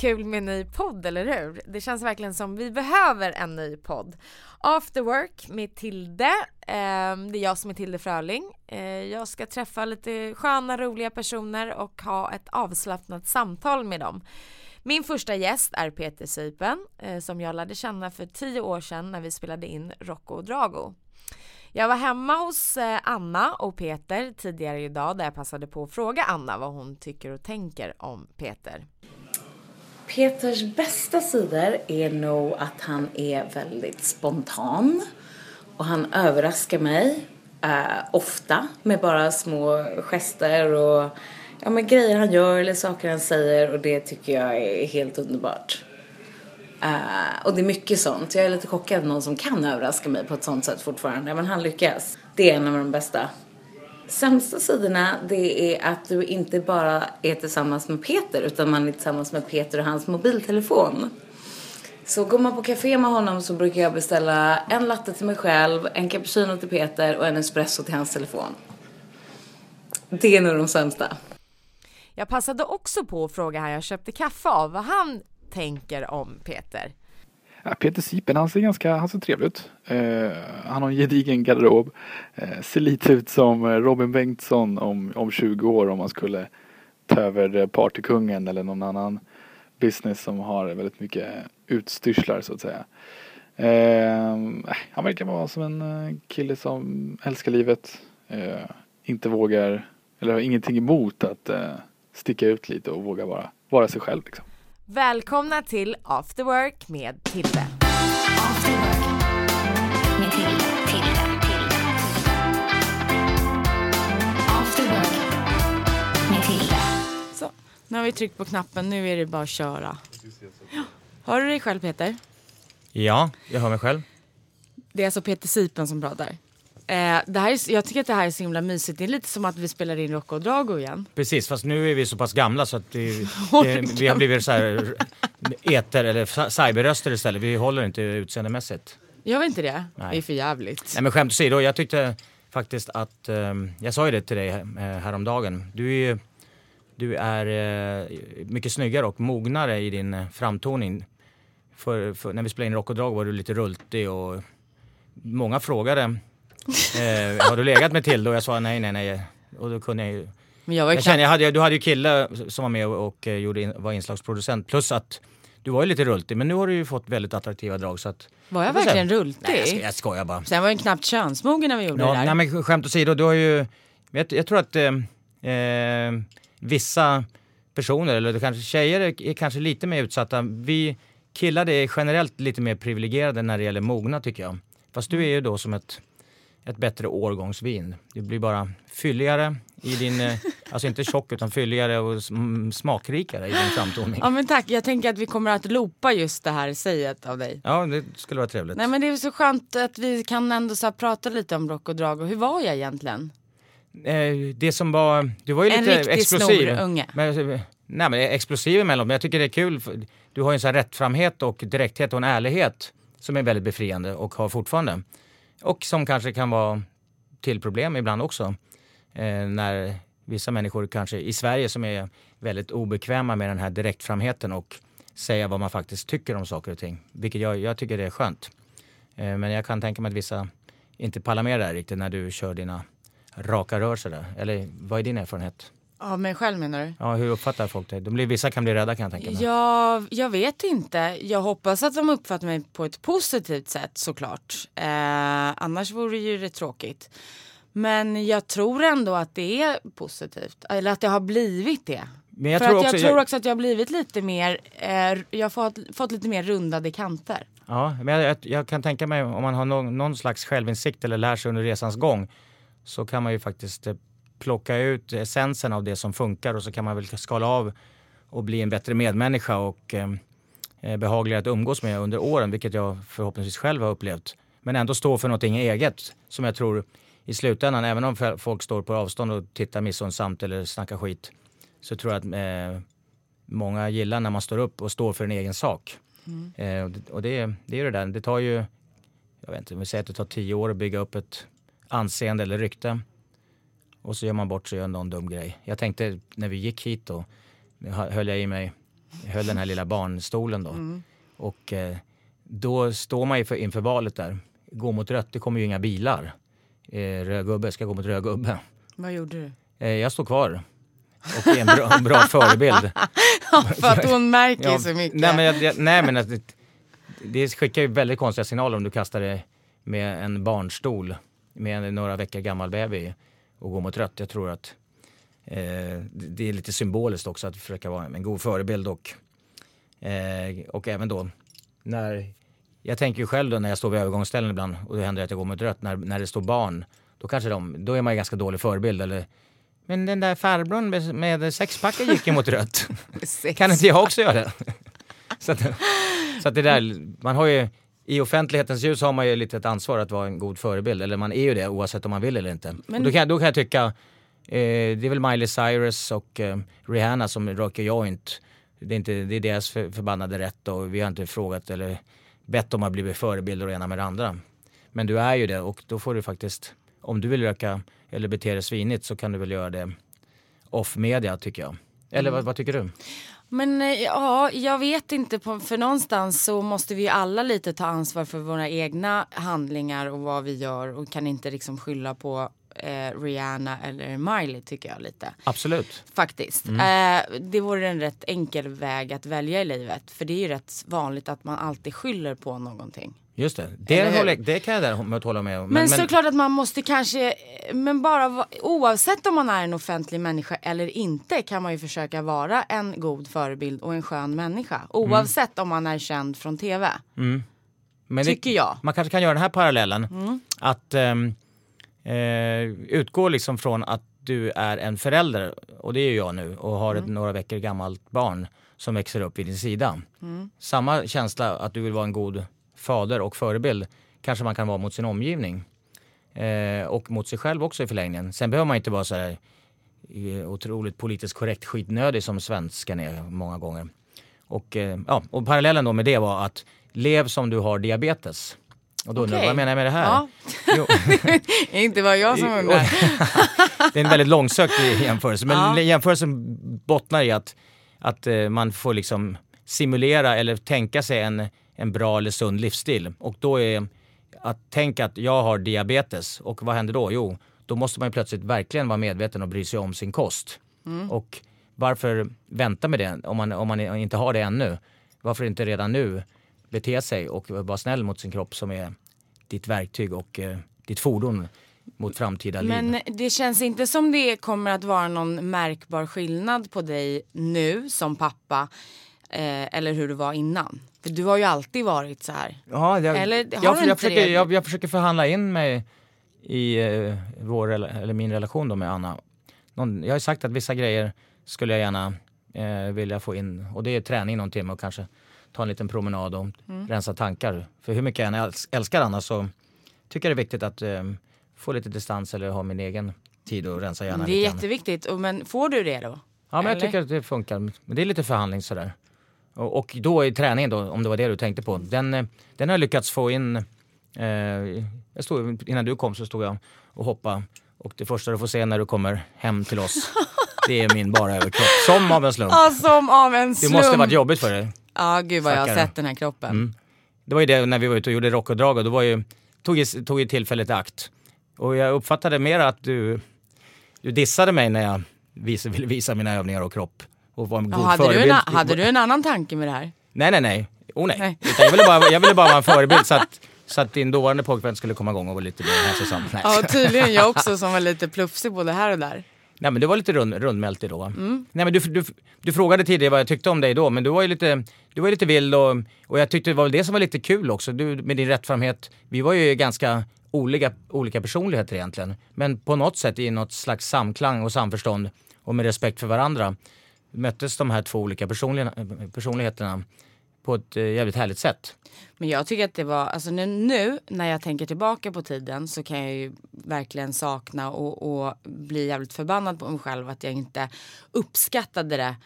Kul med en ny podd, eller hur? Det känns verkligen som vi behöver en ny podd. After Work med Tilde. Ehm, det är jag som är Tilde Fröling. Ehm, jag ska träffa lite sköna, roliga personer och ha ett avslappnat samtal med dem. Min första gäst är Peter Sypen eh, som jag lärde känna för tio år sedan när vi spelade in Rocco och Drago. Jag var hemma hos eh, Anna och Peter tidigare idag där jag passade på att fråga Anna vad hon tycker och tänker om Peter. Peters bästa sidor är nog att han är väldigt spontan och han överraskar mig eh, ofta med bara små gester och ja, men grejer han gör eller saker han säger och det tycker jag är helt underbart. Eh, och det är mycket sånt. Jag är lite chockad någon som kan överraska mig på ett sånt sätt fortfarande. Men han lyckas. Det är en av de bästa. Sämsta sidorna det är att du inte bara är tillsammans med Peter utan man är tillsammans med Peter och hans mobiltelefon. Så går man på café med honom så brukar jag beställa en latte till mig själv, en cappuccino till Peter och en espresso till hans telefon. Det är nog de sämsta. Jag passade också på att fråga han jag köpte kaffe av vad han tänker om Peter. Ja, Peter Sipen, han ser ganska han ser trevlig ut. Eh, han har en gedigen garderob. Eh, ser lite ut som eh, Robin Bengtsson om, om 20 år om man skulle ta över eh, Partykungen eller någon annan business som har väldigt mycket utstyrslar så att säga. Eh, han verkar vara som en eh, kille som älskar livet. Inte vågar, eller har ingenting emot att sticka ut lite och våga vara, vara sig själv liksom. Välkomna till After Work med Tilde. Så, nu har vi tryckt på knappen, nu är det bara att köra. Ja. Hör du dig själv Peter? Ja, jag hör mig själv. Det är alltså Peter Sipen som pratar. Eh, det här är, jag tycker att det här är så himla mysigt. Det är lite som att vi spelar in Rocco och Drago igen. Precis, fast nu är vi så pass gamla så att Oj, det, vi har blivit så här eter eller cy- cyberröster istället. Vi håller inte utseendemässigt. Gör vi inte det? Nej. Det är för jävligt. Nej men skämt åsido, jag tyckte faktiskt att, ehm, jag sa ju det till dig eh, häromdagen. Du är ju, du är eh, mycket snyggare och mognare i din eh, framtoning. För, för när vi spelade in Rock och Drag var du lite rultig och många frågade eh, har du legat med Tilde? Och jag sa nej, nej, nej. Och då kunde jag ju Men jag var ju jag känner, jag hade, du hade ju kille som var med och, och eh, gjorde in, var inslagsproducent. Plus att du var ju lite rultig men nu har du ju fått väldigt attraktiva drag så att... Var jag verkligen rultig? Nej jag, ska, jag skojar bara. Sen var jag knappt könsmogen när vi gjorde Ja, det där. nej men skämt åsido, du har ju... Jag, jag tror att eh, eh, vissa personer, eller kanske tjejer, är, är kanske lite mer utsatta. Vi killar är generellt lite mer privilegierade när det gäller mogna tycker jag. Fast du är ju då som ett, ett bättre årgångsvin. Du blir bara fylligare i din, eh, alltså inte tjock utan fylligare och sm- smakrikare i din framtoning. Ja men tack, jag tänker att vi kommer att loopa just det här säget av dig. Ja, det skulle vara trevligt. Nej men det är så skönt att vi kan ändå så prata lite om rock och drag och hur var jag egentligen? Eh, det som var, du var ju En lite riktig explosiv. snorunge. Men, eh, nej men explosiv emellanåt, men jag tycker det är kul. för Du har ju en sån här rättframhet och direkthet och en ärlighet som är väldigt befriande och har fortfarande. Och som kanske kan vara till problem ibland också. Eh, när vissa människor kanske i Sverige som är väldigt obekväma med den här direktframheten och säga vad man faktiskt tycker om saker och ting. Vilket jag, jag tycker det är skönt. Eh, men jag kan tänka mig att vissa inte pallar med det här riktigt när du kör dina raka rör sådär. Eller vad är din erfarenhet? Av mig själv menar du? Ja, hur uppfattar folk det? De blir, vissa kan bli rädda kan jag tänka mig. Ja, jag vet inte. Jag hoppas att de uppfattar mig på ett positivt sätt såklart. Eh, annars vore ju det tråkigt. Men jag tror ändå att det är positivt. Eller att det har blivit det. Men jag För tror att också- jag tror jag- också att jag har blivit lite mer, eh, jag har fått, fått lite mer rundade kanter. Ja, men jag, jag, jag kan tänka mig om man har någon, någon slags självinsikt eller lär sig under resans gång så kan man ju faktiskt eh, plocka ut essensen av det som funkar och så kan man väl skala av och bli en bättre medmänniska och eh, eh, behagligare att umgås med under åren, vilket jag förhoppningsvis själv har upplevt. Men ändå stå för någonting eget som jag tror i slutändan, även om folk står på avstånd och tittar missunnsamt eller snackar skit, så tror jag att eh, många gillar när man står upp och står för en egen sak. Eh, och det, och det, det är det där, det tar ju, jag vet inte, vi säger att det tar tio år att bygga upp ett anseende eller rykte. Och så gör man bort sig och gör någon dum grej. Jag tänkte när vi gick hit då, hö- höll jag i mig, höll den här lilla barnstolen då. Och eh, då står man ju för, inför valet där. Gå mot rött, det kommer ju inga bilar. Eh, röd gubbe, ska gå mot röd gubbe. Vad gjorde du? Eh, jag står kvar. Och är en bra, en bra förebild. För att hon märker Ja, så mycket. Nej men, jag, jag, nej, men det, det skickar ju väldigt konstiga signaler om du kastar det med en barnstol med en några veckor gammal baby och går mot rött. Jag tror att eh, det- det är lite symboliskt också att försöka vara en god förebild och, eh, och även då när jag tänker ju själv då när jag står vid övergångsställen ibland och det händer att jag går mot rött när, när det står barn. Då kanske de, då är man ju ganska dålig förebild eller men den där farbrorn med, med sexpacken gick ju mot rött. Kan inte jag också göra det? så, att, så att det där, man har ju i offentlighetens ljus har man ju lite ett ansvar att vara en god förebild. Eller man är ju det oavsett om man vill eller inte. Men- Och då, kan, då kan jag tycka, eh, det är väl Miley Cyrus och eh, Rihanna som röker joint. Det är, inte, det är deras för, förbannade rätt och vi har inte frågat eller bett om att bli förebilder och ena med det andra. Men du är ju det och då får du faktiskt, om du vill röka eller bete dig svinigt så kan du väl göra det off media tycker jag. Eller vad, vad tycker du? Men eh, ja, jag vet inte. För någonstans så måste vi alla lite ta ansvar för våra egna handlingar och vad vi gör och kan inte liksom skylla på eh, Rihanna eller Miley tycker jag lite. Absolut. Faktiskt. Mm. Eh, det vore en rätt enkel väg att välja i livet. För det är ju rätt vanligt att man alltid skyller på någonting. Just det, det, Eller håller, det kan jag däremot hålla med om. Men, såklart att man måste kanske, men bara oavsett om man är en offentlig människa eller inte kan man ju försöka vara en god förebild och en skön människa. Oavsett om man är känd från tv. Men tycker jag. Man kanske kan göra den här parallellen. Att ehm, eh, utgå liksom från att du är en förälder, och det är ju jag nu, och har ett några veckor gammalt barn som växer upp vid din sida. Samma känsla att du vill vara en god fader och förebild kanske man kan vara mot sin omgivning. Eh, och mot sig själv också i förlängningen. Sen behöver man inte vara så här eh, otroligt politiskt korrekt skitnödig som svenskan är många gånger. Och, eh, ja, och parallellen då med det var att lev som du har diabetes. Och då undrar Okej. vad menar jag med det här? Ja. Jo, inte var jag som undrar. det är en väldigt långsökt jämförelse. Men Ja. jämförelsen bottnar i att, att eh, man får liksom simulera eller tänka sig en, en bra eller sund livsstil. Och då är att tänka att jag har diabetes och vad händer då? Jo, då måste man ju plötsligt verkligen vara medveten och bry sig om sin kost. Och varför vänta med det om man, om man inte har det ännu? Varför inte redan nu bete sig och vara snäll mot sin kropp som är ditt verktyg och eh, ditt fordon mot framtida liv? Men det känns inte som det kommer att vara någon märkbar skillnad på dig nu som pappa eh, eller hur du var innan. För du har ju alltid varit så här. Ja, jag, Eller jag, jag, försöker, det? jag, jag försöker förhandla in mig i eh, vår, eller min relation då med Anna. Någon, jag har ju sagt att vissa grejer skulle jag gärna eh, vilja få in och det är träning någon timme och kanske ta en liten promenad och Mm. rensa tankar. För hur mycket jag än äls- älskar Anna så tycker jag det är viktigt att eh, få lite distans eller ha min egen tid och rensa hjärnan Det är lite jätteviktigt. Och, men får du det då? Ja, men jag Eller? tycker att det funkar. Men det är lite förhandling sådär. Och, då i träningen då, om det var det du tänkte på. Den, den har lyckats få in. Eh, jag stod, innan du kom så stod jag och hoppade. Och det första du får se när du kommer hem till oss, det är min bara överkropp. Som av en slump. Ja, som av en Det slump. måste ha varit jobbigt för dig. Ja, gud vad jag har sett den här kroppen. Mm. Det var ju det när vi var ute och gjorde rock och drag och då var ju, tog, ju, tog ju tillfället i akt. Och jag uppfattade mer att du, du dissade mig när jag vis, ville visa mina övningar och kropp. Och var en Ja, god hade, du förebild. en, hade du en annan tanke med det här? Nej, nej, nej. Oh nej. Nej. Jag, ville bara, jag ville bara vara en förebild så att, så att din dåvarande pojkvän skulle komma igång och vara lite mer hälsosam. Ja, tydligen jag också som var lite plufsig både här och där. Nej men du var lite rund, rundmältig då. Mm. Nej men du, du, du frågade tidigare vad jag tyckte om dig då men du var ju lite, du var ju lite vild och, och jag tyckte det var väl det som var lite kul också. Du med din rättframhet. Vi var ju ganska olika, olika personligheter egentligen. Men på något sätt i något slags samklang och samförstånd och med respekt för varandra möttes de här två olika personligheterna på ett eh, jävligt härligt sätt. Men jag tycker att det var, alltså nu, nu när jag tänker tillbaka på tiden så kan jag ju verkligen sakna och, och bli jävligt förbannad på mig själv att jag inte uppskattade det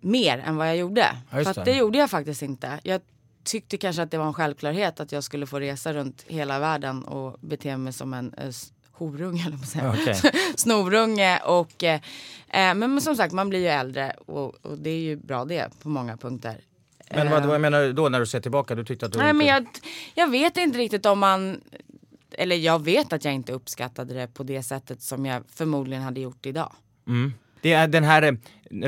mer än vad jag gjorde. Ja, För att det. gjorde jag faktiskt inte. Jag tyckte kanske att det var en självklarhet att jag skulle få resa runt hela världen och bete mig som en eh, horunge eller på säga. Okej. Snorunge och eh, eh, men, som sagt man blir ju äldre och, och det är ju bra det på många punkter. Men vad, vad menar du då när du ser tillbaka? Du tyckte att du Nej inte... men jag, jag vet inte riktigt om man eller jag vet att jag inte uppskattade det på det sättet som jag förmodligen hade gjort idag. Mm. Det är den här, eh,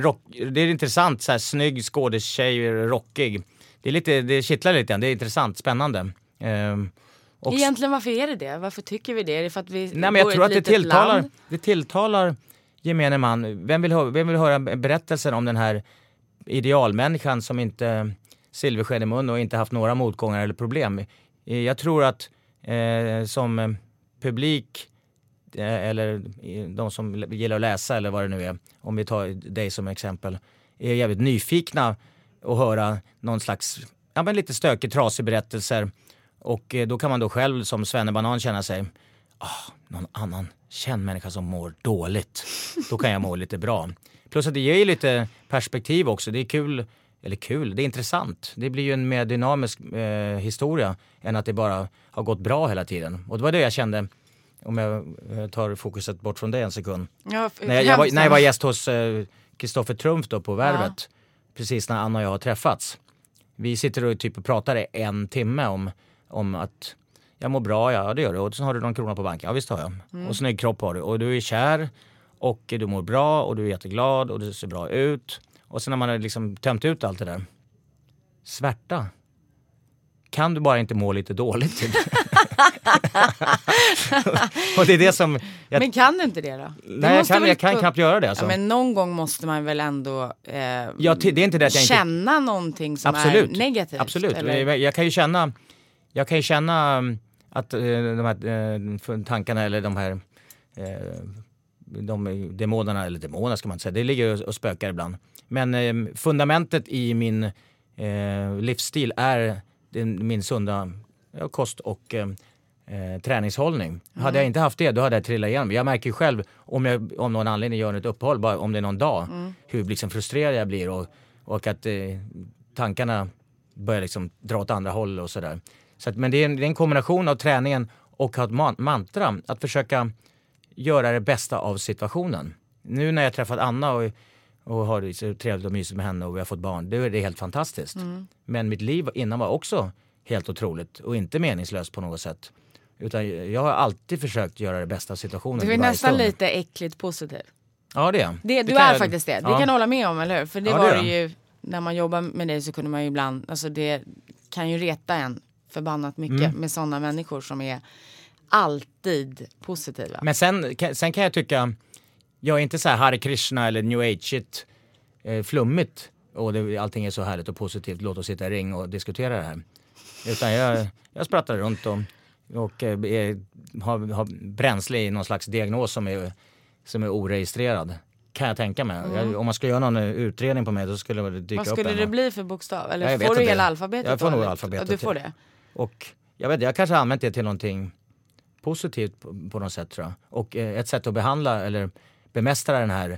rock, det är intressant, så här, snygg skådestjej, rockig. Det, är lite, det kittlar lite det är intressant, spännande. Ehm, och, Egentligen varför är det det? Varför tycker vi det? Är det för att vi nej, men jag tror att det tilltalar, land? det tilltalar gemene man. Vem vill, hö- vem vill höra berättelsen om den här idealmänniskan som inte silversked i mun och inte haft några motgångar eller problem. Eh, Jag tror att eh, som publik eh, eller de som gillar att läsa eller vad det nu är, om vi tar dig som exempel, är jävligt nyfikna och höra någon slags, ja men lite stökig, trasig berättelser. Och eh, då kan man då själv som svennebanan känna sig, ah, någon annan känd människa som mår dåligt. Då kan jag må lite bra. Plus att det ger ju lite perspektiv också. Det är kul, eller kul, det är intressant. Det blir ju en mer dynamisk eh, historia än att det bara har gått bra hela tiden. Och det var det jag kände, om jag eh, tar fokuset bort från det en sekund. Ja, När jag, jag, var, när jag var gäst hos eh, Kristoffer Trumf då på Värvet, precis när Anna och jag har träffats. Vi sitter och typ pratar i en timme om, om att jag mår bra, ja det gör du. Och så har du någon krona på banken, ja visst har jag. Mm. Och snygg kropp har du. Och du är kär och du mår bra och du är jätteglad och du ser bra ut. Och sen när man har liksom tömt ut allt det där. Svärta. Kan du bara inte må lite dåligt? och det är det som... Jag, Men kan du inte det då? Nej, jag kan, jag kan kun- knappt göra det alltså. Ja, men någon gång måste man väl ändå eh, Ja, det är inte det att jag inte- känna någonting som Absolut. är negativt. Absolut. Eller? Jag kan ju känna, jag kan ju känna mm, att eh, de här eh, tankarna eller de här eh, de demonerna, eller demoner ska man inte säga, det ligger och- spökar ibland. Men fundamentet i min livsstil är min sunda kost och eh, träningshållning. Hade jag inte haft det, då hade jag trillat igenom. Jag märker ju själv om jag om någon anledning gör ett uppehåll, bara om det är någon dag, hur liksom frustrerad jag blir och, och att eh, tankarna börjar liksom dra åt andra håll och sådär. Så att, men det är, en, det är en kombination av träningen och ha ett man, mantra. Att försöka göra det bästa av situationen. Nu när jag träffat Anna och, och har det så trevligt och mysigt med henne och vi har fått barn, det är det helt fantastiskt. Men mitt liv innan var också helt otroligt och inte meningslöst på något sätt. Utan jag har alltid försökt göra det bästa av situationen. Du är nästan stund. lite äckligt positiv. Ja det är. Det, du kan är jag- faktiskt det. Det Ja. kan jag hålla med om, eller hur? För det Ja, det var det ju, när man jobbar med dig så kunde man ju ibland, alltså det kan ju reta en förbannat mycket Mm. med sådana människor som är alltid positiva. Men sen, kan- sen kan jag tycka, jag är inte så här Hare Krishna eller new age eh, flummigt och det, allting är så härligt och positivt, låt oss sitta i ring och diskutera det här. Utan jag, jag sprattlar runt och, och eh, är, har, har bränsle i någon slags diagnos som är, som är oregistrerad. Kan jag tänka mig. Jag, om man skulle göra någon eh, utredning på mig då skulle det dyka Mm. Vad upp skulle en det bli för bokstav? Eller jag får du hela alfabetet? Jag får nog alfabetet du får det. Och jag vet jag kanske har använt det till någonting positivt på, på något sätt tror jag. Och eh, ett sätt att behandla eller bemästra den här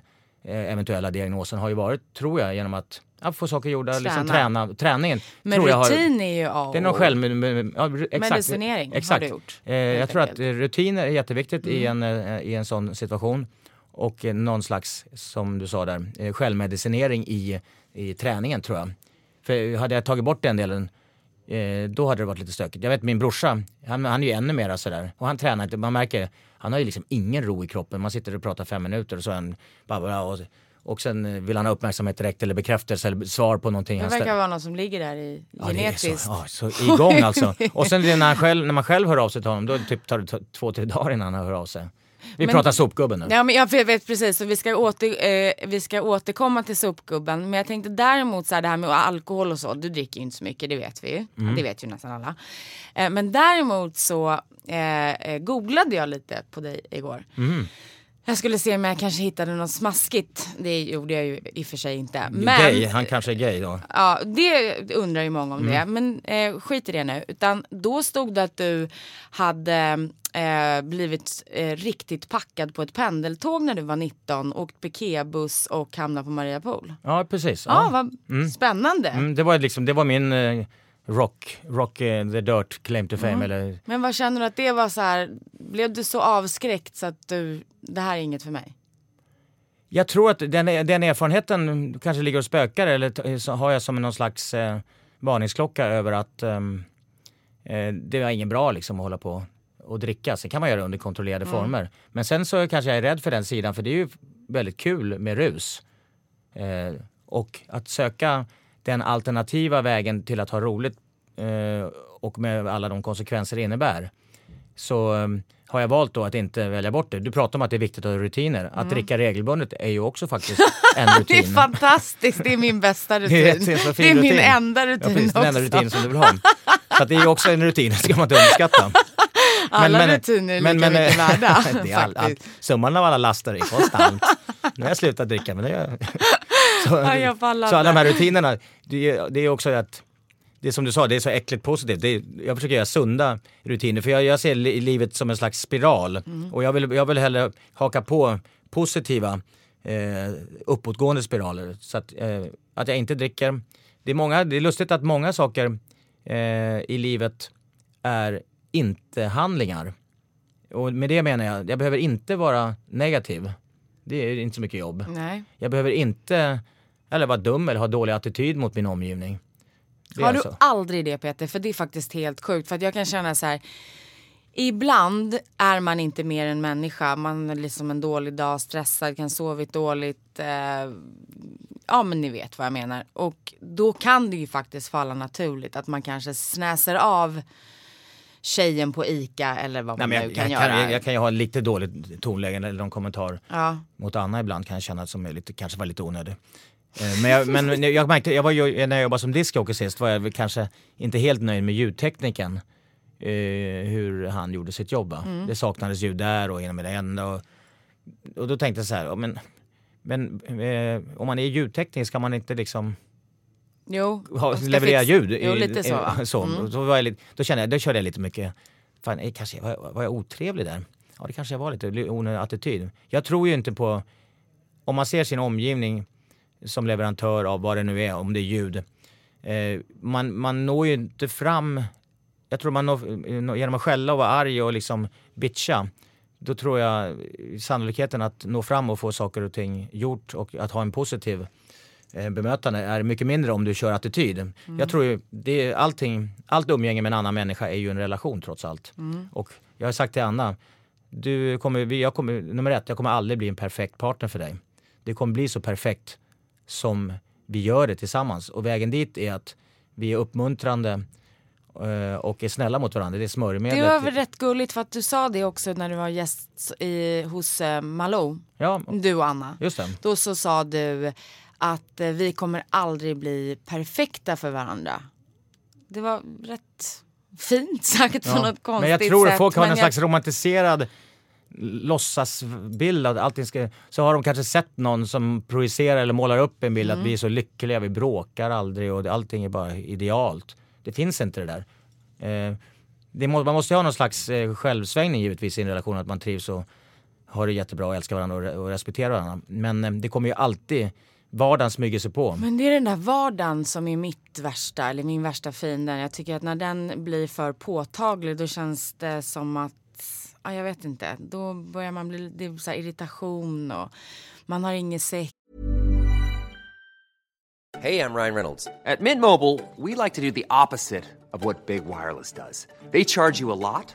eh, eventuella diagnosen har ju varit, tror jag, genom att ja, få saker gjorda, liksom Träna. träna. Träningen Men tror jag har, rutin är ju A och det är någon själv... Ja, exakt, Medicinering har exakt. du gjort, Eh, jag tror att. Mm. rutiner är jätteviktigt i, en, eh, i en sån situation. Och eh, någon slags, som du sa där, eh, självmedicinering i, i träningen tror jag. För hade jag tagit bort den delen eh, då hade det varit lite stökigt. Jag vet min brorsa, han, han är ju ännu mera sådär. Och han tränar inte, man märker, han har ju liksom ingen ro i kroppen. Man sitter och pratar fem minuter och så han och, och sen vill han ha uppmärksamhet direkt eller bekräftelse eller svar på någonting. Det verkar vara något som ligger där i Ja, genetiskt. så, ja, så igång alltså. Och sen när, han själv, när man själv hör av sig till honom, då typ tar det två, tre dagar innan han hör av sig. Vi Men- pratar sopgubben nu. Ja men jag vet, precis, och vi ska, åter, eh, vi ska återkomma till sopgubben. Men jag tänkte däremot så här, det här med alkohol och så, du dricker ju inte så mycket, det vet vi ju. Mm. Det vet ju nästan alla. Eh, men däremot så eh, eh, googlade jag lite på dig igår. Mm. Jag skulle se om jag kanske hittade något smaskigt. Det gjorde jag ju i och för sig inte. Men, Gay, han kanske är gay då. Ja, det undrar ju många om Mm. det. Men eh, skit i det nu. Utan då stod det att du hade eh, blivit eh, riktigt packad på ett pendeltåg när du var 19, åkt piketbuss och hamnat på Mariapol. Ja precis. Ja, Ja. vad spännande. Mm, det, var liksom, det var min eh, rock, rock the dirt claim to fame. Eller, Men vad känner du att det var så här, blev du så avskräckt så att du, det här är inget för mig? Jag tror att den, den erfarenheten kanske ligger och spökar eller har jag som någon slags eh, varningsklocka över att ehm, eh, det var ingen bra liksom att hålla på och dricka. Sen kan man göra det under kontrollerade former. Men sen så kanske jag är rädd för den sidan för det är ju väldigt kul med rus. Eh, och att söka den alternativa vägen till att ha roligt eh, och med alla de konsekvenser det innebär så um, har jag valt då att inte välja bort det. Du pratar om att det är viktigt att ha rutiner. Att dricka regelbundet är ju också faktiskt en Det är rutin. fantastiskt, det är min bästa rutin. Det är, det är, min rutin. enda ja, rutin precis, den enda också. rutin som du vill ha. Så det är ju också en rutin, det ska man inte underskatta. Alla rutiner är lika mycket värda, all, all, summan av alla laster är konstant. Nu har jag slutat dricka men det är så, Ja, så alla de här rutinerna, det är, det är också att det är som du sa, det är så äckligt positivt. Är, jag försöker göra sunda rutiner för jag, jag ser li, livet som en slags spiral Mm. och jag vill, jag vill hellre haka på positiva eh, uppåtgående spiraler. Så att, eh, att jag inte dricker. Det är, många, det är lustigt att många saker eh, i livet är inte handlingar. Och med det menar jag, jag behöver inte vara negativ. Det är inte så mycket jobb. Nej. Jag behöver inte eller vara dum eller ha dålig attityd mot min omgivning. Det Har du alltså- aldrig det Peter? För det är faktiskt helt sjukt. För att jag kan känna så här. Ibland är man inte mer än människa. Man är liksom en dålig dag, stressad, kan sovit dåligt. Eh, ja men ni vet vad jag menar. Och då kan det ju faktiskt falla naturligt att man kanske snäser av tjejen på ICA eller vad Nej, man men nu jag, kan jag, göra. kan, jag, jag kan ju ha lite dåligt tonläge eller någon kommentar Ja. mot Anna ibland kan jag känna som är lite, kanske var lite onödig. Eh, Men jag, men jag märkte, jag var ju, när jag jobbade som discjockey sist var jag kanske inte helt nöjd med ljudtekniken. Eh, hur han gjorde sitt jobb. Mm. Det saknades ljud där och inom det enda. Och, och då tänkte jag så här, men, men eh, om man är ljudtekniker ska man inte liksom Jo. ha, leverera fixa- ljud. Jo lite så va? så. Mm. Då, var jag då, kände jag, då körde jag lite mycket, fan eh, kanske var, var jag otrevlig där? Ja det kanske jag var lite, li- onödig attityd. Jag tror ju inte på, om man ser sin omgivning som leverantör av vad det nu är, om det är ljud. Eh, man, man når ju inte fram, jag tror man når, når, genom att skälla och vara arg och liksom bitcha, då tror jag sannolikheten att nå fram och få saker och ting gjort och att ha en positiv eh, bemötande är mycket mindre om du kör attityd. Jag tror ju, det är allting, allt umgänge med en annan människa är ju en relation trots allt. Och jag har sagt till Anna, du kommer, jag kommer, nummer ett, jag kommer aldrig bli en perfekt partner för dig. Det kommer bli så perfekt som vi gör det tillsammans. Och vägen dit är att vi är uppmuntrande eh, och är snälla mot varandra. Det är smörjmedlet. Det var väl rätt gulligt för att du sa det också när du var gäst i, hos eh, Malou. Ja, Du och Anna. just det. Då så sa du att eh, vi kommer aldrig bli perfekta för varandra. Det var rätt fint sagt på Ja. något konstigt Men jag tror sätt. att folk har en jag- slags romantiserad låtsasbild att allting ska, så har de kanske sett någon som projicerar eller målar upp en bild Mm. att vi är så lyckliga, vi bråkar aldrig och allting är bara idealt. Det finns inte det där. Eh, det må, man måste ju ha någon slags eh, självsvängning givetvis i en relation, att man trivs och har det jättebra och älskar varandra och, och respekterar varandra. Men eh, det kommer ju alltid, vardagen smyger sig på. Men det är den där vardagen som är mitt värsta, eller min värsta fiende. Jag tycker att när den blir för påtaglig då känns det som att, ja, jag vet inte, då börjar man bli, det är så här irritation och man har ingen sex. Hey, I'm Ryan Reynolds. At Mint Mobile, we like to do the opposite of what Big Wireless does. They charge you a lot,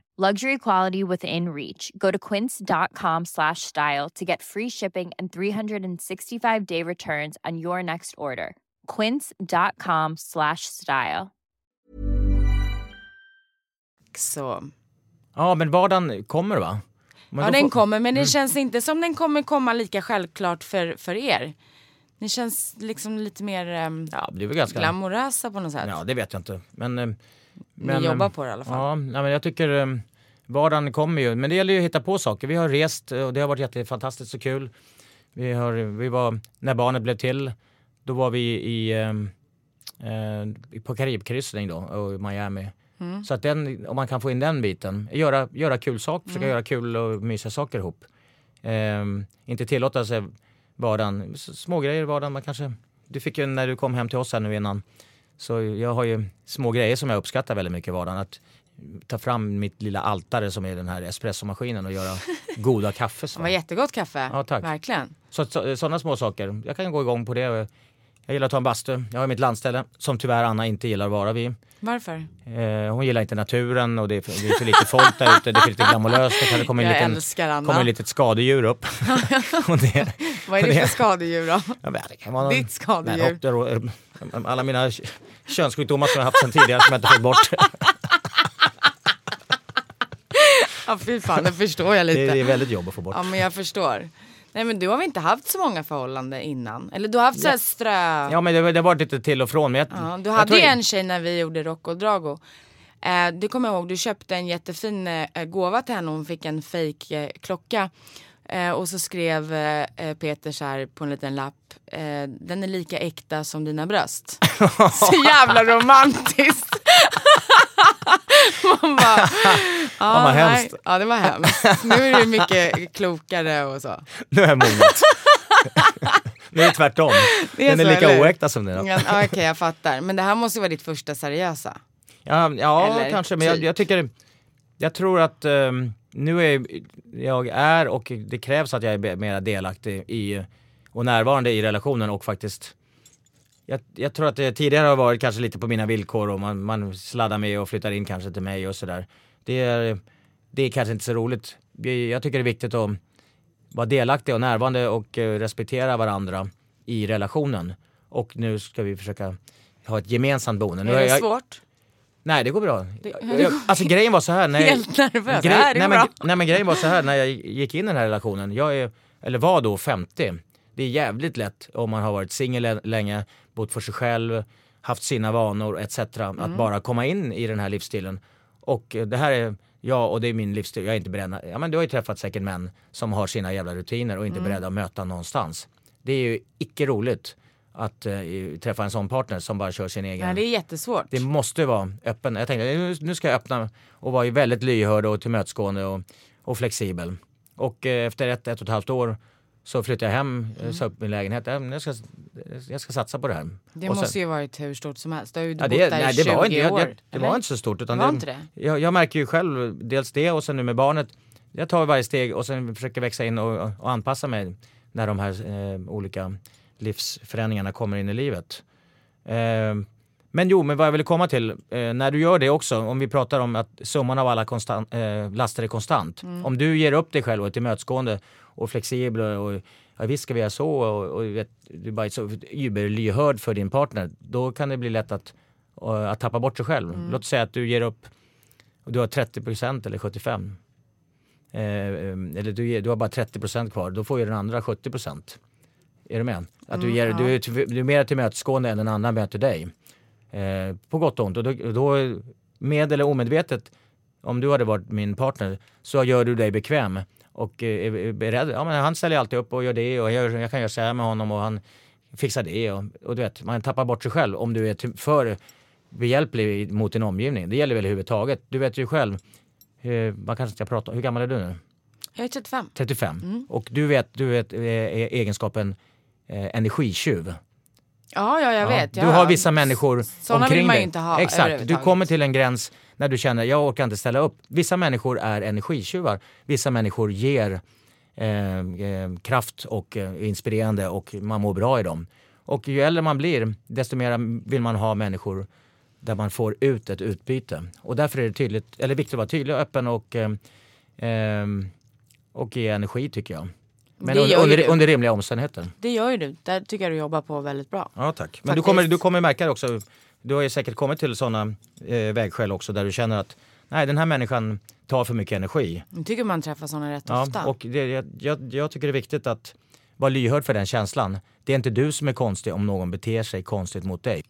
Luxury quality within reach. Go to quince.com slash style to get free shipping and 365-day returns on your next order. quince.com slash style. Så. Ja, men vardagen kommer va? Men Ja den får- kommer men det Mm. känns inte som den kommer komma lika självklart för, för er. Ni känns liksom lite mer um, Ja, det är väl ganska... glamorösa på något sätt. Ja, det vet jag inte. Men... eh, Ni men jobbar eh, på det i alla fall. Ja, men jag tycker eh, vardagen kommer ju. Men det gäller ju att hitta på saker. Vi har rest och det har varit jättefantastiskt och kul. Vi, har, vi var, när barnet blev till, då var vi i, eh, eh, på Karibkryssning då, och i Miami. Mm. Så att den, om man kan få in den biten, göra, göra kul saker, försöka Mm. göra kul och mysiga saker ihop. Eh, inte tillåta sig vardagen, smågrejer i vardagen. Man kanske, du fick ju när du kom hem till oss här nu innan, så jag har ju små grejer som jag uppskattar väldigt mycket i vardagen. Att ta fram mitt lilla altare som är den här espressomaskinen och göra goda kaffe. Det var jättegott kaffe. Ja, tack. Verkligen. Så, så, sådana små saker. Jag kan gå igång på det. Jag gillar att ta en bastu. Jag har mitt landställe som tyvärr Anna inte gillar att vara vid. Varför? Eh, hon gillar inte naturen och det är, för, det är för lite folk där ute. Det är för lite glamoröst. Det kan komma en liten, kommer ett litet skadedjur upp. och det, Vad är och det för skadedjur då? Ja, men det kan vara någon, Ditt skadedjur. Råttor och- alla mina könssjukdomar som jag haft sedan tidigare som jag inte fått bort. Ja fy fan, det förstår jag lite. det är väldigt jobb att få bort. Ja men jag förstår. Nej men du har väl inte haft så många förhållanden innan? Eller du har haft här strö... Ja men det, det har varit lite till och från. Men jag, Ja, du jag hade ju en tjej när vi gjorde Rock och Drago. Eh, du kommer ihåg, du köpte en jättefin eh, gåva till henne. Hon fick en fake eh, klocka. Eh, och så skrev eh, eh, Peter så här på en liten lapp. Eh, den är lika äkta som dina bröst. så jävla romantiskt. Man bara, ja, vad hemskt. Ja det var hemskt. Nu är det mycket klokare och så. Nu är jag mognat. nu är det tvärtom. Det är Den är lika eller oäkta som den. Ja, Okej jag fattar. Men det här måste vara ditt första seriösa. Ja, ja Eller kanske, men jag, typ. jag tycker, jag tror att ehm, nu är jag är och det krävs att jag är mer delaktig i och närvarande i relationen och faktiskt jag, jag tror att det tidigare har varit kanske lite på mina villkor och man, man sladdar med och flyttar in kanske till mig och sådär. Det är, det är kanske inte så roligt. Jag tycker det är viktigt att vara delaktig och närvarande och eh, respektera varandra i relationen. Och nu ska vi försöka ha ett gemensamt boende. Är det svårt? Nej, det går bra. Jag, alltså grejen var så här. När jag, Helt nervös. grej, Nej, det men, nej men grejen var så här när jag gick in i den här relationen. Jag är, eller var då 50. Det är jävligt lätt om man har varit singel lä- länge, bott för sig själv, haft sina vanor etc. Mm. Att bara komma in i den här livsstilen. Och eh, det här är jag och det är min livsstil. Jag är inte beredd. Ja men du har ju träffat säkert män som har sina jävla rutiner och inte Mm. beredda att möta någonstans. Det är ju icke roligt att eh, träffa en sån partner som bara kör sin egen Nej det är jättesvårt. det måste vara öppen. Jag tänkte nu- nu ska jag öppna och vara väldigt lyhörd och tillmötesgående och, och flexibel. Och eh, efter ett, ett och ett halvt år så flyttade jag hem, mm. sa upp min lägenhet. Men Jag ska, jag ska satsa på det här. Det Och sen- måste ju varit hur stort som helst. Du har ju Ja, bott det, där nej, i det 20 var inte, jag, år. jag, det eller? var inte så stort. Utan Det var det, inte det? Jag, jag märker ju själv dels det och sen nu med barnet. jag tar varje steg och sen försöker växa in och, och anpassa mig när de här eh, olika livsförändringarna kommer in i livet. Eh, men jo, men vad jag ville komma till, eh, när du gör det också, om vi pratar om att summan av alla konstant, eh, laster är konstant. Mm. Om du ger upp dig själv och är tillmötesgående och flexibel och, och ja, visst ska vi göra så och, och vet, du bara är så überlyhörd för din partner, då kan det bli lätt att, och, att tappa bort sig själv. Mm. Låt säga att du ger upp och du har 30% eller 75%. Eh, eh, eller du, du har bara 30% kvar, då får ju den andra 70%. Är du med? Att du, Mm, ger, ja. du, du är mer tillmötesgående än den andra möter dig. Eh, på gott och ont. Och då, då, med eller omedvetet, om du hade varit min partner, så gör du dig bekväm och eh, är beredd. Ja, men han ställer alltid upp och gör det och jag, jag kan göra så här med honom och han fixar det. Och, och du vet, man tappar bort sig själv om du är för behjälplig mot din omgivning. Det gäller väl överhuvudtaget. Du vet ju själv, eh, man kanske ska prata, hur gammal är du nu? Jag är 35. 35. Och du vet, du vet eh, egenskapen eh, energitjuv. Ja, ja jag Ja, vet. Du ja. har vissa människor Såna omkring vill man ju inte ha Exakt, du kommer till en gräns när du känner jag orkar inte ställa upp. Vissa människor är energitjuvar. Vissa människor ger eh, eh, kraft och eh, inspirerande och man mår bra i dem. Och ju äldre man blir desto mer vill man ha människor där man får ut ett utbyte. Och därför är det tydligt, eller viktigt att vara tydlig och öppen och, eh, eh, och ge energi tycker jag. Men Det under, under, du. under rimliga omständigheter. Det gör ju du. Där tycker jag du jobbar på väldigt bra. Ja tack. Men du kommer, du kommer märka det också, du har ju säkert kommit till sådana eh, vägskäl också där du känner att nej den här människan tar för mycket energi. Jag tycker man träffar såna rätt Ja, ofta. och det, jag, jag, jag tycker det är viktigt att vara lyhörd för den känslan. Det är inte du som är konstig om någon beter sig konstigt mot dig.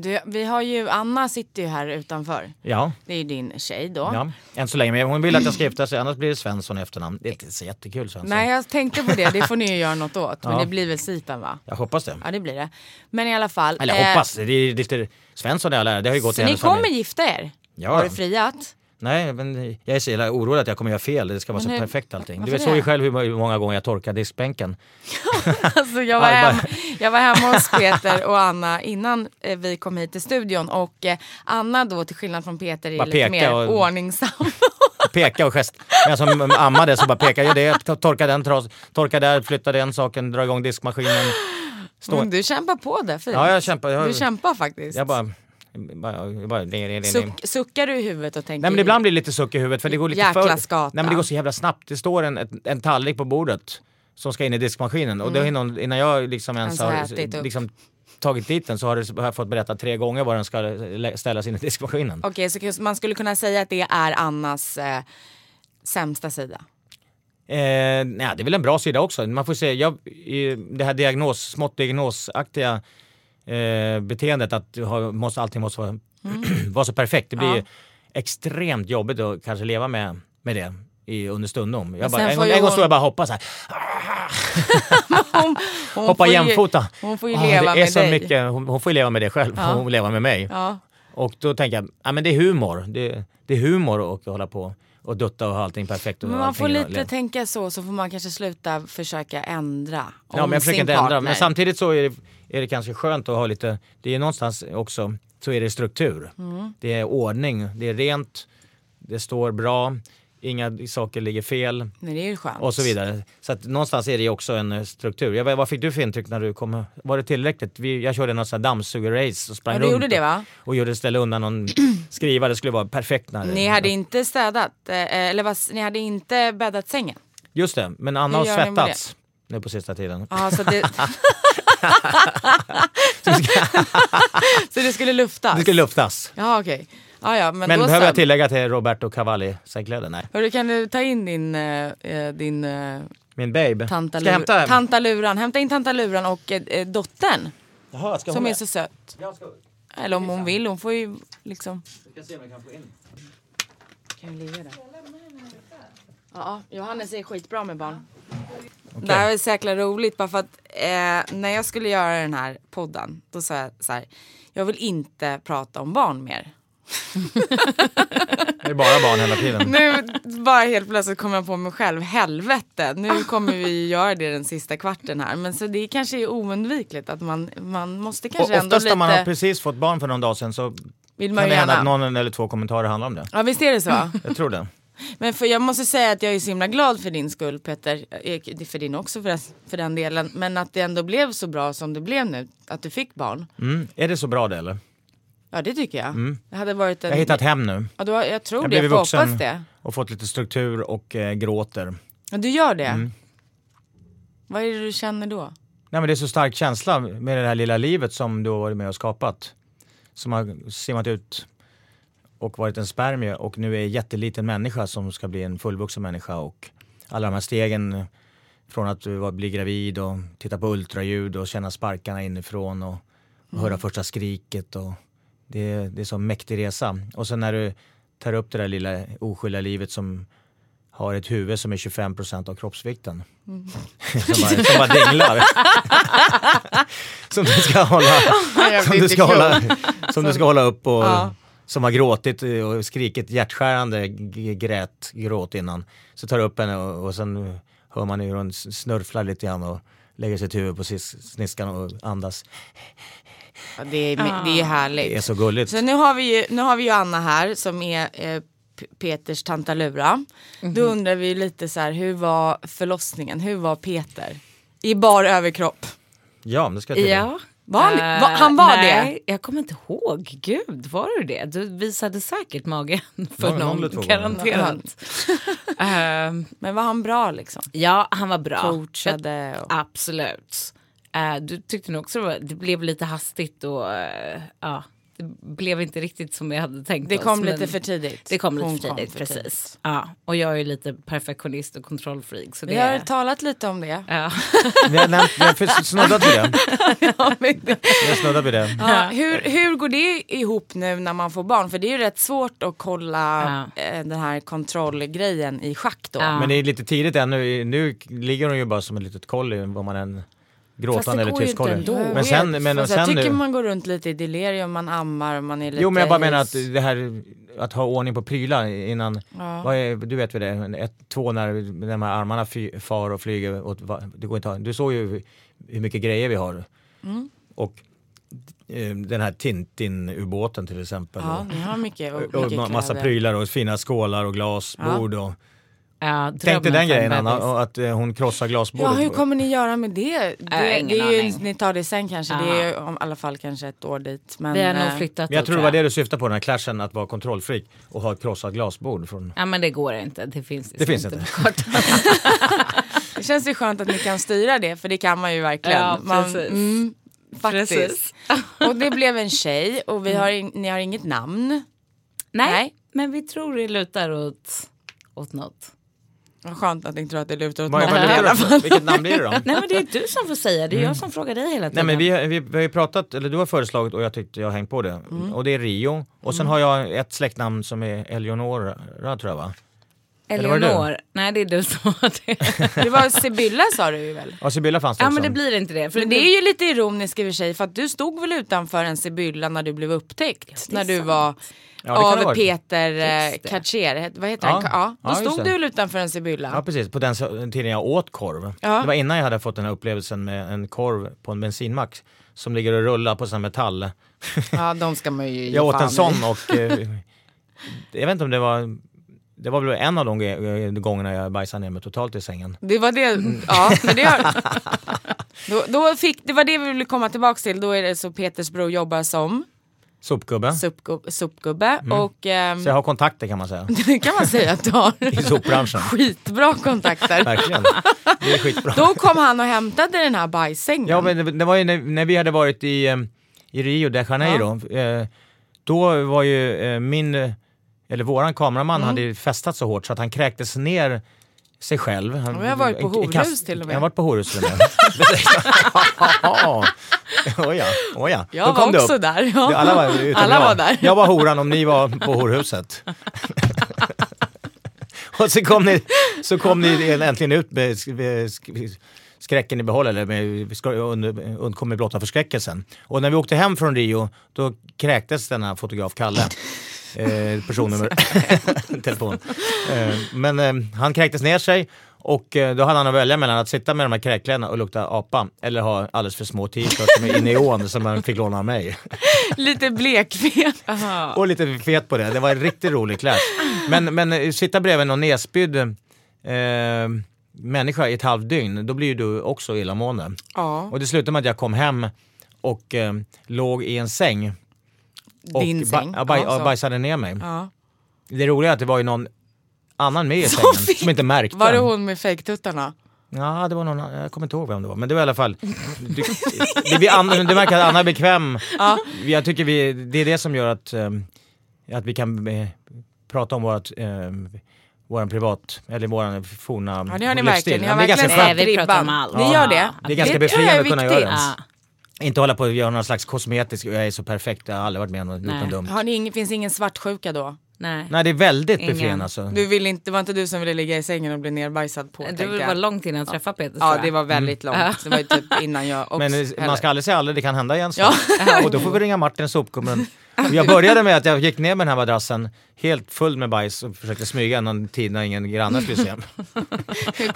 Du, vi har ju, Anna sitter ju här utanför. Ja, Det är ju din tjej då. ja, än så länge. Men hon vill att jag ska gifta sig annars blir det Svensson i efternamn. Det är inte så jättekul Svensson. Nej jag tänkte på det, det får ni ju göra något åt. Men Ja. det blir väl Sipen va? Jag hoppas det. Ja det blir det. Men i alla fall. Eller eh, hoppas, det är lite Svensson i all ära, det har ju gått Så ni hennes kommer familj. gifta er? Ja. Har du friat? Nej, men jag är så jävla orolig att jag kommer göra fel. Det ska vara Men så hur- perfekt allting. Du såg ju själv hur många gånger jag torkar diskbänken. Alltså jag, var hem, jag var hemma hos Peter och Anna innan eh, vi kom hit till studion och eh, Anna då till skillnad från Peter är Bara lite mer och- ordningsam. Peka och gest. Men som ammade så bara pekar jag det, torka den, tras, torka där, flytta den saken, dra igång diskmaskinen. Stå. Men du kämpar på det fint. Ja, jag kämpar. Jag, Du kämpar faktiskt. jag bara... bara, bara nej, nej. Suck, suckar du i huvudet och tänker Nej men ibland blir det lite suck i huvudet för det går lite för... skata. Nej men det går så jävla snabbt. Det står en, en, en tallrik på bordet som ska in i diskmaskinen och det är någon, innan jag liksom ens har liksom, tagit dit den så har, det, har jag fått berätta tre gånger var den ska ställas in i diskmaskinen. Okej, så man skulle kunna säga att det är Annas eh, sämsta sida. Eh, nej, det är väl en bra sida också. Man får se, jag, i det här diagnos, smått diagnosaktiga eh, beteendet att har, måste, allting måste vara, vara så perfekt. Det blir Mm. Ja. extremt jobbigt att kanske leva med, med det i understundom. Jag Men bara, en, gång, en gång stod jag bara och hoppade så här. Hon, hon Hoppa jämfota. Hon får ju Ah, leva är med dig. Mycket, hon, hon får ju leva med det själv. Ja. Hon får leva med mig. Ja. Och då tänker jag, ja men det är humor. Det, det är humor att hålla på och dutta och ha allting perfekt. Och Men man får lite tänka så, så får man kanske sluta försöka ändra Ja, men jag försöker inte partner. ändra. Men samtidigt så är det, är det kanske skönt att ha lite, det är någonstans också, så är det struktur. Mm. Det är ordning, det är rent, det står bra, inga saker ligger fel Nej, det är ju skönt. och så vidare. Så att någonstans är det också en eh, struktur. Jag, vad fick du för intryck när du kom? Var det tillräckligt? Vi, jag körde något dammsugarrace och sprang Ja, du runt gjorde det, och- va? och gjorde ställa undan någon skriva. Det skulle vara perfekt. När, Ni hade inte städat, eh, eller vad, ni hade inte bäddat sängen? Just det, men Anna Hur har svettats nu på sista tiden. Ja, så, det... så det skulle luftas? Det skulle luftas. Ja, okej. Ja, ja, men Men behöver så. jag tillägga till Roberto Cavalli sängkläder? Nej. Hörru, kan du ta in din, eh, eh, din eh, Min babe. tanta, Ska jag hämta? tantaluran? Hämta in tantaluran och eh, eh, dottern Jaha, ska som är så söt. Jag Eller om hon vill, hon får ju liksom... ska se om jag kan få in. Kan ligga där? Ja, Johannes är skitbra med barn. Det här är så jäkla roligt bara för att eh, när jag skulle göra den här podden då sa jag så här. Jag vill inte prata om barn mer. Det är bara barn hela tiden. Nu bara helt plötsligt kom jag på mig själv. Helvete, nu kommer vi göra det den sista kvarten här. Men så det kanske är oundvikligt att man, man måste Och kanske ändå oftast lite... när man har precis fått barn för någon dag sedan så vill kan man det ju hända gärna... att någon eller två kommentarer handlar om det. Ja visst är det så? Jag tror det. Men för jag måste säga att jag är så himla glad för din skull Peter. Eh, För din också för, för den delen. Men att det ändå blev så bra som det blev nu. Att du fick barn. Mm. Är det så bra det eller? Ja det tycker jag. Mm. Det hade varit en... Jag har hittat hem nu. Ja, du har, jag tror Jag det, jag vuxen. hoppas det. Och fått lite struktur och eh, gråter. Ja, du gör det? Mm. Vad är det du känner då? Nej, men det är så stark känsla med det här lilla livet som du har varit med och skapat. Som har simmat ut och varit en spermie och nu är en jätteliten människa som ska bli en fullvuxen människa och alla de här stegen från att du blir gravid och titta på ultraljud och känna sparkarna inifrån och, och höra första skriket och det, är- det är så mäktig resa. Och sen när du tar upp det där lilla oskyldiga livet som har ett huvud som är 25% av kroppsvikten. som, bara, som bara dinglar. som du ska hålla, som du ska hålla, som du ska hålla upp och Ja. Som har gråtit och skrikit hjärtskärande grät, gråt innan. Så tar du upp henne och, och sen hör man hur hon snörflar lite grann och lägger sitt huvud på sniskan och andas. Ja, det, är, det är härligt. Det är så gulligt. Så nu har vi ju, nu har vi ju Anna här som är eh, Peters tantalura. Då undrar vi lite så här, hur var förlossningen? Hur var Peter? I bar överkropp. Ja, det ska jag till. Ja. Var han, Eh, var, han var nej, jag kommer inte ihåg. Gud, var du det? Du visade säkert magen för Någon- någon garanterat. Det? Men var han bra liksom? ja, han var bra. Coachade och... Absolut. Eh, du tyckte nog också det, var, det blev lite hastigt och eh, ja, det blev inte riktigt som vi hade tänkt Det oss. kom lite för tidigt. Det kom lite Hon för kom tidigt, för precis. tidigt. Ja, och jag är lite perfektionist och kontrollfreak. Så det, Vi har talat lite om det. ja. Vi har, nämnt, vi har snuddat vid det. Ja, det- Vi har snuddat vid det. Ja, hur, hur går det ihop nu när man får barn? För det är ju rätt svårt att kolla eh, den här kontrollgrejen i schack då. Ja. Men det är lite tidigt ännu. Nu ligger hon ju bara som ett litet kolli vad man än gråtande eller går ju tyst inte kolli. ändå. Men sen, men Fast sen jag tycker nu. man går runt lite i delirium, man ammar och man är lite Jo men jag bara menar att det här att ha ordning på prylar innan, Ja. är, du vet väl det, ett, två när de här armarna fy, far och flyger va- det går inte du såg ju hur mycket grejer vi har. Mm. Och eh, den här Tintin-ubåten till exempel. Ja, och, ni har mycket, och, och, och mycket ma- massa prylar och fina skålar och glasbord och Ja, Tänk dig drömmen den grejen Anna, att eh, hon krossar Ja, glasbordet. hur kommer ni göra med det? Det, ingen det är ju, ni tar det sen kanske, det Ja. är om, i alla fall kanske ett år dit. Men, Vi har eh, nog flyttat Men jag tror det var det du syftade på, den här clashen, att vara kontrollfreak och ha ett krossat glasbord. Från... Ja men det går inte, det finns, Det finns inte. kartan. Det känns ju skönt att ni kan styra det, för det kan man ju verkligen. Ja, man, precis. mm, faktiskt. Precis. Och det blev en tjej och vi har in, ni har inget namn. Nej, Nej. men vi tror det lutar åt, åt något. Vad skönt att ni tror att det lutar åt Vad, något vad i alla fall. Vilket namn blir det då? Nej men det är du som får säga, det är jag som frågar dig hela Nej tiden. men vi, vi, vi har ju pratat, eller du har föreslagit och jag tyckte jag har hängt på det. Mm. Och det är Rio. Och sen har jag ett släktnamn som är Eleonora tror jag va? eller var det du? Eleonor, nej det är du som har det. Det var Sibylla sa du ju väl? Ja Sibylla fanns det ja också. men det blir inte det. För Men det är ju lite ironiskt i och för sig för att du stod väl utanför en Sibylla när du blev upptäckt? när du sant. var Ja, av. Peter eh. Katcher, vad heter Ja. han? Ja, då stod du väl utanför en Sibylla? Ja precis, på den tiden jag åt korv. Det var innan jag hade fått den här upplevelsen med en korv på en bensinmack som ligger och rullar på sån metall. Ja, de ska man ju Jag åt en sån och eh, jag vet inte om det var det var väl en av de ge- gångerna jag bajsade ner mig totalt i sängen. Det var det, ja men det har, då, då fick, det var det vi ville komma tillbaka till, då är det så Peters bror jobbar som Sopgubbe. sopgubbe, sopgubbe och ehm, Så jag har kontakter kan man säga. det kan man säga att du har I sopbranschen. skitbra kontakter. Verkligen. Det är skitbra. Då kom han och hämtade den här bajssängen. Ja men det, det var ju när, när vi hade varit i, eh, i Rio de Janeiro. Eh, då var ju eh, min, eh, eller våran kameraman Mm. hade festat så hårt så att han kräktes ner sig själv. Han, vi har varit på horhus till och med. Jag har varit på horhus till och med. oh ja, oh ja. Jag Då var också upp. där. Ja. Alla var, Alla jag. var där. Jag var horan om ni var på horhuset. Och så kom ni, så kom ni äntligen ut med med sk- skräcken i behåll, eller med, undkom med blotta förskräckelsen. Och när vi åkte hem från Rio, då kräktes denna fotograf Kalle. Eh, personnummer, telefon. Eh, men eh, han kräktes ner sig Och eh, då hade han att välja mellan att sitta med de här kräkkläderna och lukta apa eller ha alldeles för små t-shirts med neon som han fick låna av mig. Lite blekfet. och lite fet på det. Det var en riktigt rolig clash. Men, men sitta bredvid någon nedspydd eh, människa i ett halvt dygn, då blir ju du också illamående. Ja. Och det slutade med att jag kom hem och eh, låg i en säng. Och Din ba- säng? ja, baj- Ja, bajsade ner mig. Ja. Det roliga är att det var ju någon annan med i Som sängen fick- som inte märkte. Var det hon med fejktuttarna? Ja, det var någon, jag kommer inte ihåg vem det var. Men det var i alla fall... Du, det, blir Anna, du märker att Anna är bekväm. Ja. Jag tycker vi, det är det som gör att, ehm, att vi kan eh, prata om vårt, eh, våran privat, eller våran forna Ja det har ni livsstil. verkligen. Ni har men det är verkligen ganska skönt. sett vi pratar om allt. Ni gör det? Det är ganska befriande att kunna göra det. Ja. Inte hålla på och göra någon slags kosmetisk, jag är så perfekt, jag har aldrig varit med om något, något dumt. Har ni ingen, finns ingen svartsjuka då? Nej. Nej det är väldigt befriande alltså. Du vill inte, det var inte du som ville ligga i sängen och bli nerbajsad på? Det var långt innan jag träffade Peter. Ja det var väldigt Mm. långt. Det var ju typ innan jag också. Men man ska aldrig säga aldrig, det kan hända igen Ja. snart. Och då får vi ringa Martin sopgubben. Jag började med att jag gick ner med den här madrassen helt full med bajs och försökte smyga någon tid när ingen granne skulle se.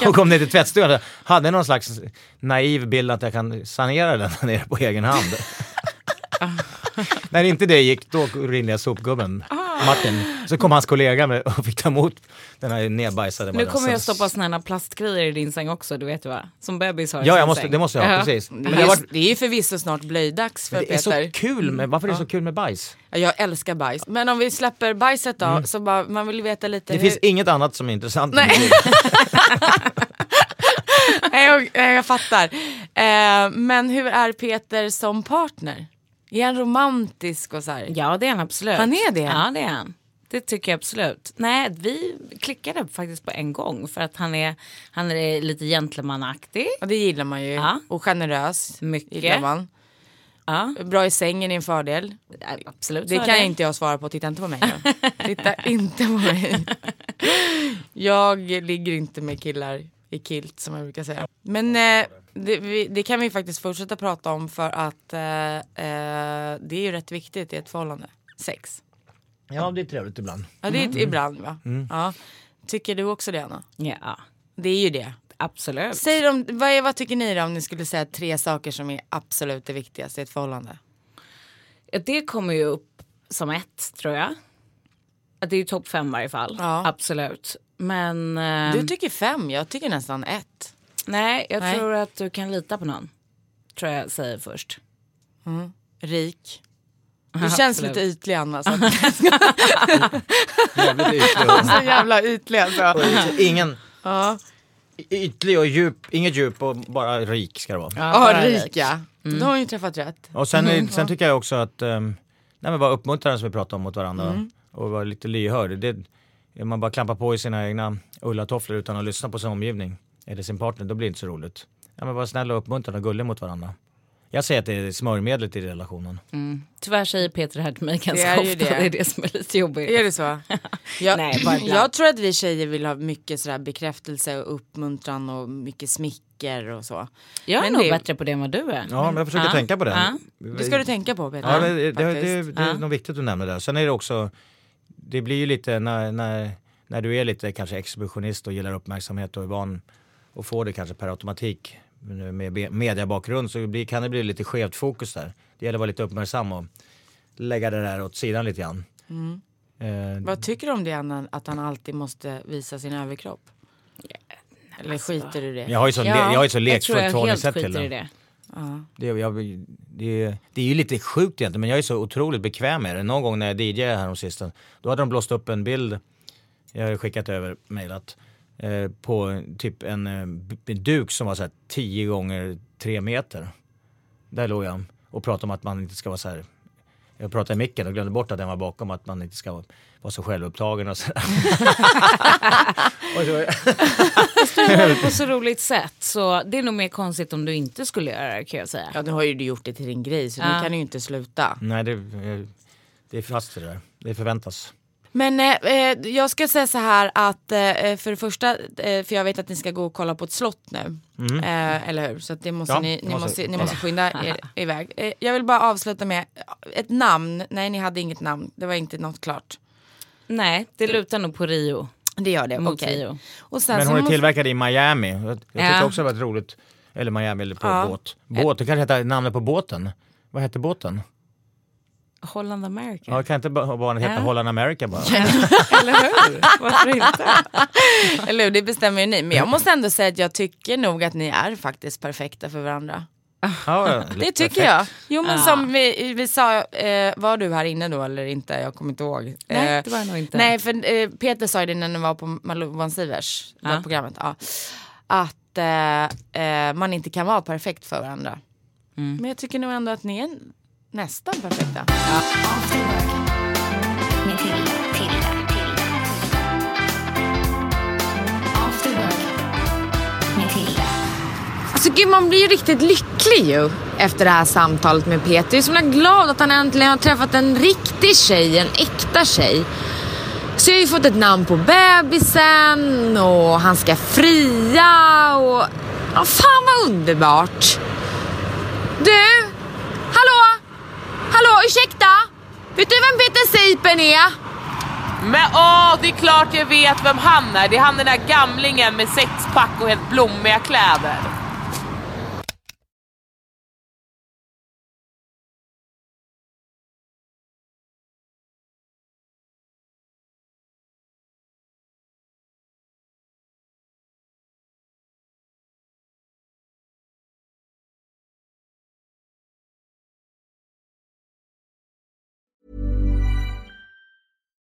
och kom ner till tvättstugan hade någon slags naiv bild att jag kan sanera den där nere på egen hand. När inte det gick, då ringde jag sopgubben, Martin. Så kom hans kollega med och fick ta emot den här nedbajsade Nu madrassen. kommer jag stoppa såna här plastgrejer i din säng också, du vet va? Som bebis har Ja, jag måste, säng. det måste jag ha, precis. Det Men är, det, varit, det är ju förvisso snart blöjdags för det är så Peter. kul med, varför är det så kul med bajs? Ja, Jag älskar bajs. Men om vi släpper bajset då, så bara, man vill veta lite Mm. Det hur... finns inget annat som är intressant. Nej. Nej, jag, jag, jag fattar. Eh, men hur är Peter som partner? Är han romantisk och så här? Ja det är han absolut. Han är det? Ja det är han. Det tycker jag absolut. Nej vi klickade faktiskt på en gång för att han är, han är lite gentlemanaktig. Ja, det gillar man ju. Ja. Och generös. Mycket. Gillar man. Ja, Bra i sängen är en fördel. absolut. Det så kan inte jag svara på, titta inte på mig. Titta inte på mig. Jag ligger inte med killar i kilt som jag brukar säga. Men eh, det, vi, det kan vi faktiskt fortsätta prata om för att eh, eh, det är ju rätt viktigt i ett förhållande. Sex. Ja, det är trevligt ibland. Ja det är Mm. ibland va? Ja. Tycker du också det Anna? Ja, Det är ju det. absolut. Säg dem, vad, är, vad tycker ni då om ni skulle säga tre saker som är absolut det viktigaste i ett förhållande? Ja, Det kommer ju upp som ett tror jag. Att Det är ju topp fem i varje fall. Ja. Absolut. Men eh, Du tycker fem, jag tycker nästan ett. Nej, jag Nej. tror att du kan lita på någon. Tror jag säger först. Rik. Du känns absolut. lite ytlig Anna. Så, att- Jävligt ytlig så jävla ytlig alltså. ingen Ja, ytlig och djup, inget djup och bara rik ska det vara. Ja, bara rik ja. Då har hon ju träffat rätt. Och sen, är- sen tycker jag också att um, nej, men vara uppmuntrande som vi pratar om mot varandra och vara lite lyhörd. Det, man bara klampar på i sina egna ullatofflor utan att lyssna på sin omgivning eller sin partner, då blir det inte så roligt. Ja, men var snäll och uppmuntrande och gullig mot varandra. Jag säger att det är smörjmedlet i relationen. Tyvärr säger Peter det här till mig ganska Det är ju ofta. det. Det är det som är lite jobbigt. Är det så? Jag, Nej, bara jag tror att vi tjejer vill ha mycket sådär bekräftelse och uppmuntran och mycket smicker och så. Jag är Men nog det- bättre på det än vad du är. Ja, men jag försöker Ja. tänka på det. Ja. Det ska du tänka på Peter. Ja, det, det, det, det, det är Ja. nog viktigt att du nämner det. Sen är det också, det blir ju lite när, när, när du är lite kanske exhibitionist och gillar uppmärksamhet och är van att få det kanske per automatik med mediebakgrund så kan det bli lite skevt fokus där. Det gäller att vara lite uppmärksam och lägga det där åt sidan lite grann. Eh, Vad tycker du om det Anna, att han alltid måste visa sin överkropp? Eller skiter du i det? jag har ju så, Ja, jag har ju så lekfullt förhållningssätt till det. det. Det, jag, det, det är ju lite sjukt egentligen men jag är så otroligt bekväm med det. Någon gång när jag DJade här om sisten då hade de blåst upp en bild, jag har skickat över mejlat, eh, på typ en, eh, en duk som var så här 10 gånger 3 meter. Där låg jag och pratade om att man inte ska vara så här jag pratade i micken och glömde bort att den var bakom att man inte ska vara, så självupptagen och så. och så Du gör det på så roligt sätt så det är nog mer konstigt om du inte skulle göra det kan jag säga. Ja nu har ju du gjort det till din grej så Ja. nu kan du ju inte sluta. Nej det, det är fast det där. Det förväntas. Men eh, eh, jag ska säga så här att eh, för det första, eh, för jag vet att ni ska gå och kolla på ett slott nu. Eh, eller hur? Så att det måste Ja, ni, ni, måste måste, ni måste skynda er iväg. Eh, jag vill bara avsluta med ett namn. Nej ni hade inget namn, det var inte något klart. Nej, det lutar nog på Rio. Det gör det, okej. Rio. Och sen Men hon är måste- tillverkad i Miami. Jag, jag tyckte Ja. också det var roligt, eller Miami eller på Ja. båt. Båt, det kanske heter namnet på båten. Vad hette båten? Holland America. Ja, kan inte ba- barnet heta Ja. Holland America bara? Eller hur? Varför inte? Eller hur, det bestämmer ju ni. Men jag måste ändå säga att jag tycker nog att ni är faktiskt perfekta för varandra. Ja, Det tycker perfekt. jag. Jo men Ja. som vi, vi sa, eh, var du här inne då eller inte? Jag kommer inte ihåg. Nej, Eh, det var jag nog inte. Nej, för eh, Peter sa ju det när ni var på Malou Sivers, det Ja. programmet. Ja, att eh, eh, man inte kan vara perfekt för varandra. Mm. Men jag tycker nog ändå att ni är nästan perfekta. Alltså gud man blir ju riktigt lycklig ju efter det här samtalet med Peter. Jag är så glad att han äntligen har träffat en riktig tjej, en äkta tjej. Så jag har ju fått ett namn på bebisen och han ska fria och... Ja, fan vad underbart. Du! Hallå? Hallå, ursäkta? Vet du vem Peter Seipen är? Men åh, det är klart jag vet vem han är. Det är han den där gamlingen med sexpack och helt blommiga kläder.